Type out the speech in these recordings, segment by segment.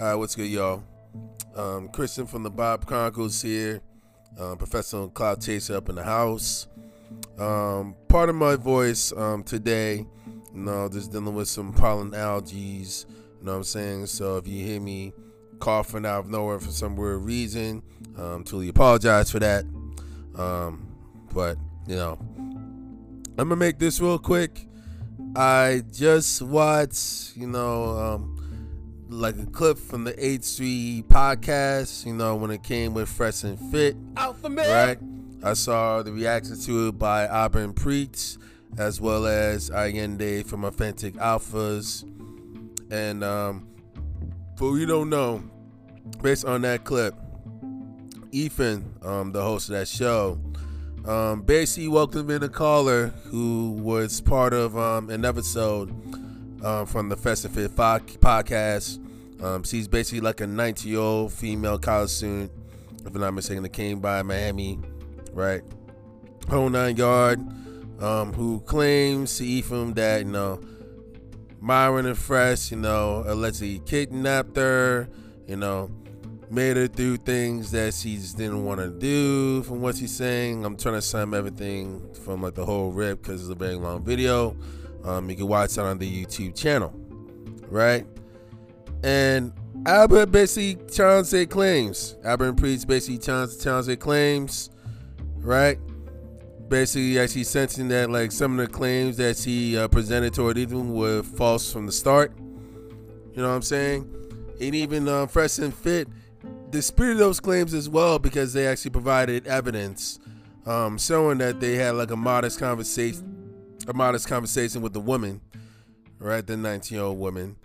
All right, what's good, y'all? Um, from the Bob Chronicles here. Um, professional cloud chaser up in the house. Um, part of my voice um, today, you know, just dealing with some pollen allergies. You know what I'm saying? So if you hear me coughing out of nowhere for some weird reason, um, truly apologize for that. Um, but you know, I'm gonna make this real quick. I just watched, you know, um, like a clip from the H3 podcast, you know, when it came with Fresh and Fit. Alpha Man. Right? I saw the reaction to it by Aba & Preach as well as Ayindei from Authentic Alphas. And um, for you don't know, based on that clip, Ethan, um, the host of that show, um, basically welcomed in a caller who was part of um, an episode um, from the Fresh and Fit podcast. Um, she's basically like a 19 year old female college student, if I'm not mistaken, that came by Miami, right? Whole nine yard, um, who claims to Ephraim that, you know, Myron and Fresh, you know, allegedly kidnapped her, you know, made her do things that she just didn't want to do from what she's saying. I'm trying to sum everything from like the whole rip because it's a very long video. Um, you can watch it on the YouTube channel, right? And Albert basically their claims. Aba & Preach basically challenged, challenged claims, right? Basically, actually sensing that like some of the claims that she uh, presented toward Ethan were false from the start. You know what I'm saying? And even uh, Fresh and Fit disputed those claims as well because they actually provided evidence um, showing that they had like a modest conversation a modest conversation with the woman, right? The 19 year old woman,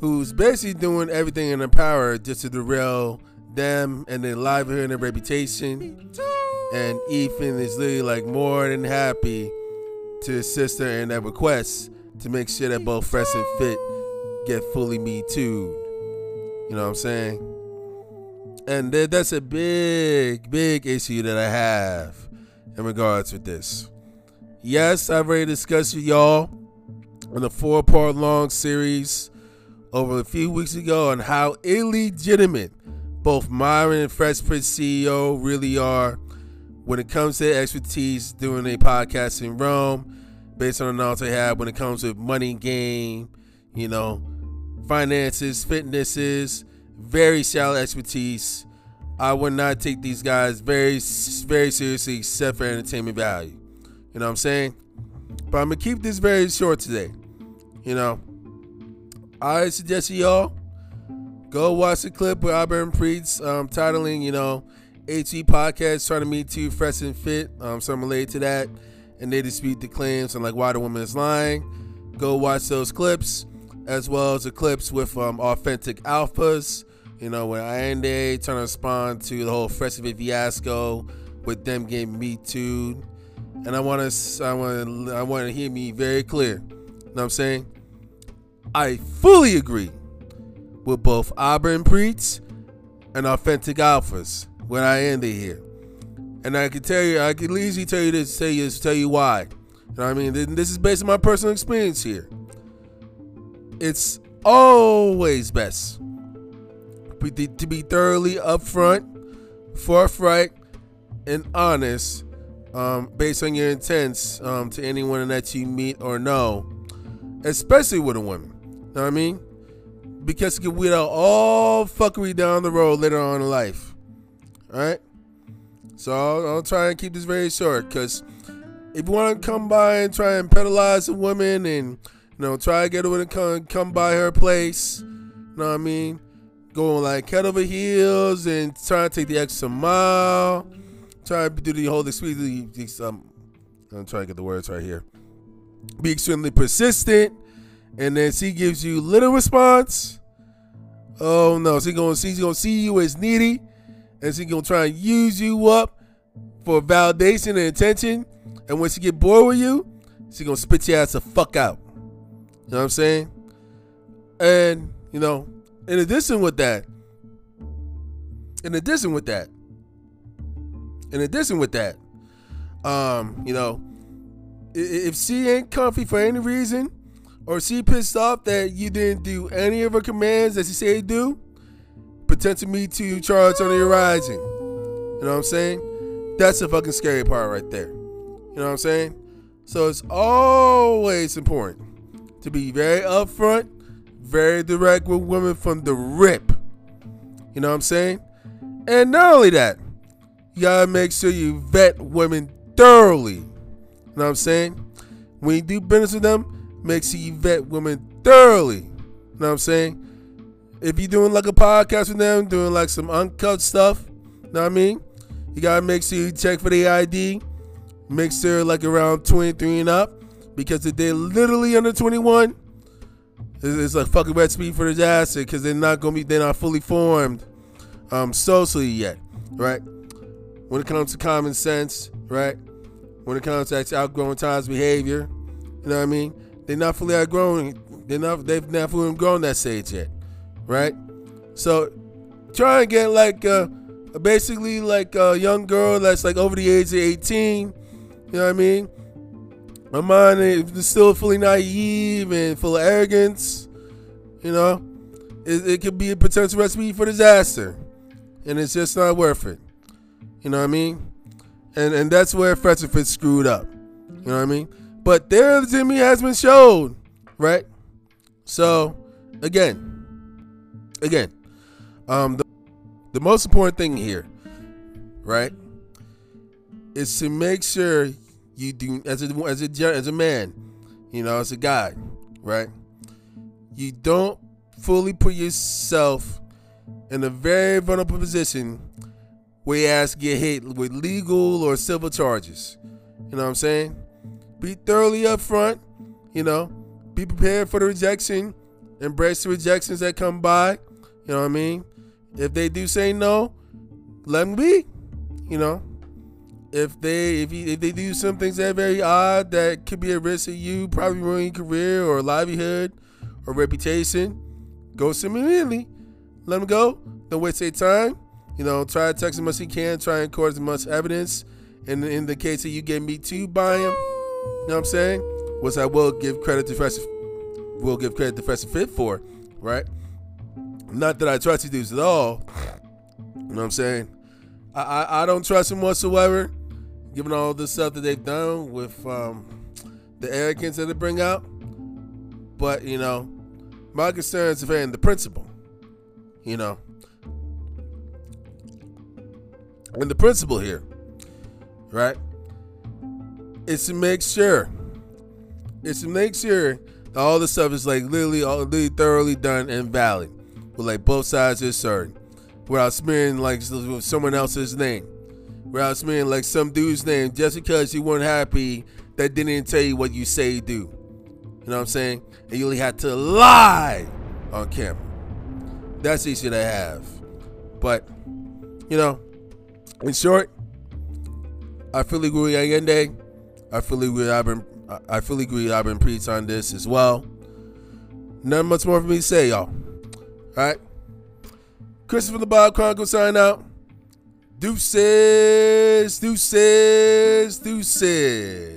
who's basically doing everything in her power just to derail them and their livelihood and their reputation. And Ethan is literally like more than happy to assist her in that request to make sure that both Fresh and Fit get fully Me Too. You know what I'm saying? And that's a big, big issue that I have in regards with this. Yes, I've already discussed with y'all in a four part long series over a few weeks ago on how illegitimate both Myron and Fresh Prince CEO really are when it comes to expertise doing a podcast in Rome, based on the knowledge they have when it comes to money game, you know, finances, fitnesses, very shallow expertise. I would not take these guys very, very seriously except for entertainment value. You know what I'm saying? But I'm gonna keep this very short today. You know, I suggest y'all go watch the clip with Aba & Preach um, titling, you know, HE podcast trying to meet too fresh and fit. Um, some related to that, and they dispute the claims and like why the woman is lying. Go watch those clips, as well as the clips with um, authentic alphas. You know, when Ayindei trying to respond to the whole fresh and fit fiasco with them getting me too and I want to I want I want to hear me very clear. You know what I'm saying? I fully agree with both Aba & Preach and Authentic Alphas when I end it here. And I can tell you, I can easily tell you this, tell you, tell you why. You know what I mean? This is based on my personal experience here. It's always best to be thoroughly upfront, forthright, and honest um, based on your intents um, to anyone that you meet or know, especially with a woman. You know what I mean? Because it can weed out all fuckery down the road later on in life. All right? So I'll, I'll try and keep this very short because if you want to come by and try and pedalize a woman and you know try to get her to come come by her place, you know what I mean? Going like head over heels and try to take the extra mile try to do the whole experience. Um, I'm trying to get the words right here. Be extremely persistent, and then she gives you little response. Oh no, she's gonna she's gonna see you as needy, and she's gonna try and use you up for validation and attention. And when she get bored with you, she's gonna spit your ass the fuck out. You know what I'm saying? And you know, in addition with that, in addition with that, in addition with that, um, you know, if she ain't comfy for any reason, or she pissed off that you didn't do any of her commands that she said do, potential Me to charge on the horizon. You know what I'm saying? That's the fucking scary part right there. You know what I'm saying? So it's always important to be very upfront, very direct with women from the rip. You know what I'm saying? And not only that, you gotta make sure you vet women thoroughly. You know what I'm saying? When you do business with them, make sure you vet women thoroughly. You know what I'm saying? If you're doing like a podcast with them, doing like some uncut stuff, you know what I mean? You gotta make sure you check for the ID. Make sure like around 23 and up. Because if they're literally under 21, it's like fucking red speed for disaster because they're not gonna be they're not fully formed um socially yet, right? When it comes to common sense, right? When it comes to actually outgrowing times behavior, you know what I mean? They're not fully outgrown. They're not they've not fully grown that stage yet, right? So try and get like uh basically like a young girl that's like over the age of 18. You know what I mean? My mind is still fully naive and full of arrogance. You know, it, it could be a potential recipe for disaster, and it's just not worth it. You know what I mean? And and that's where Fresh and Fit screwed up. You know what I mean? But there, Jimmy has been showed, right? So, again, again, um, the, the most important thing here, right, is to make sure you do as a as a as a man, you know, as a guy, right? You don't fully put yourself in a very vulnerable position where you ask get hit with legal or civil charges. You know what I'm saying? Be thoroughly upfront. You know, be prepared for the rejection. Embrace the rejections that come by. You know what I mean? If they do say no, let them be. You know, if they if you, if they do some things that are very odd that could be a risk to you, probably ruining your career or livelihood or reputation, go immediately. Let them go. Don't waste their time. You know, try to text as much as you can. Try and record as much evidence. And in the case that you get me too by him, you know what I'm saying? Which I will give credit to Fresh, will give credit to Fresh Fit for, right? Not that I trust these dudes at all. You know what I'm saying? I, I, I don't trust them whatsoever given all the stuff that they've done with um, the arrogance that they bring out. But you know, my concerns are in the principle. You know, and the principle here, right, is to make sure, is to make sure that all the stuff is like literally, all, literally thoroughly done and valid, with like both sides are certain, without smearing like someone else's name without smearing like some dude's name just because you weren't happy that didn't tell you what you say do. You know what I'm saying? And you only had to lie on camera. That's easy to have. But, you know, in short, I fully agree. I fully agree with Ivan, I fully agree with Aba & Preach on this as well. Not much more for me to say, y'all. Alright? Christopher the Bob Chronicle sign out. Deuces, deuces, deuces.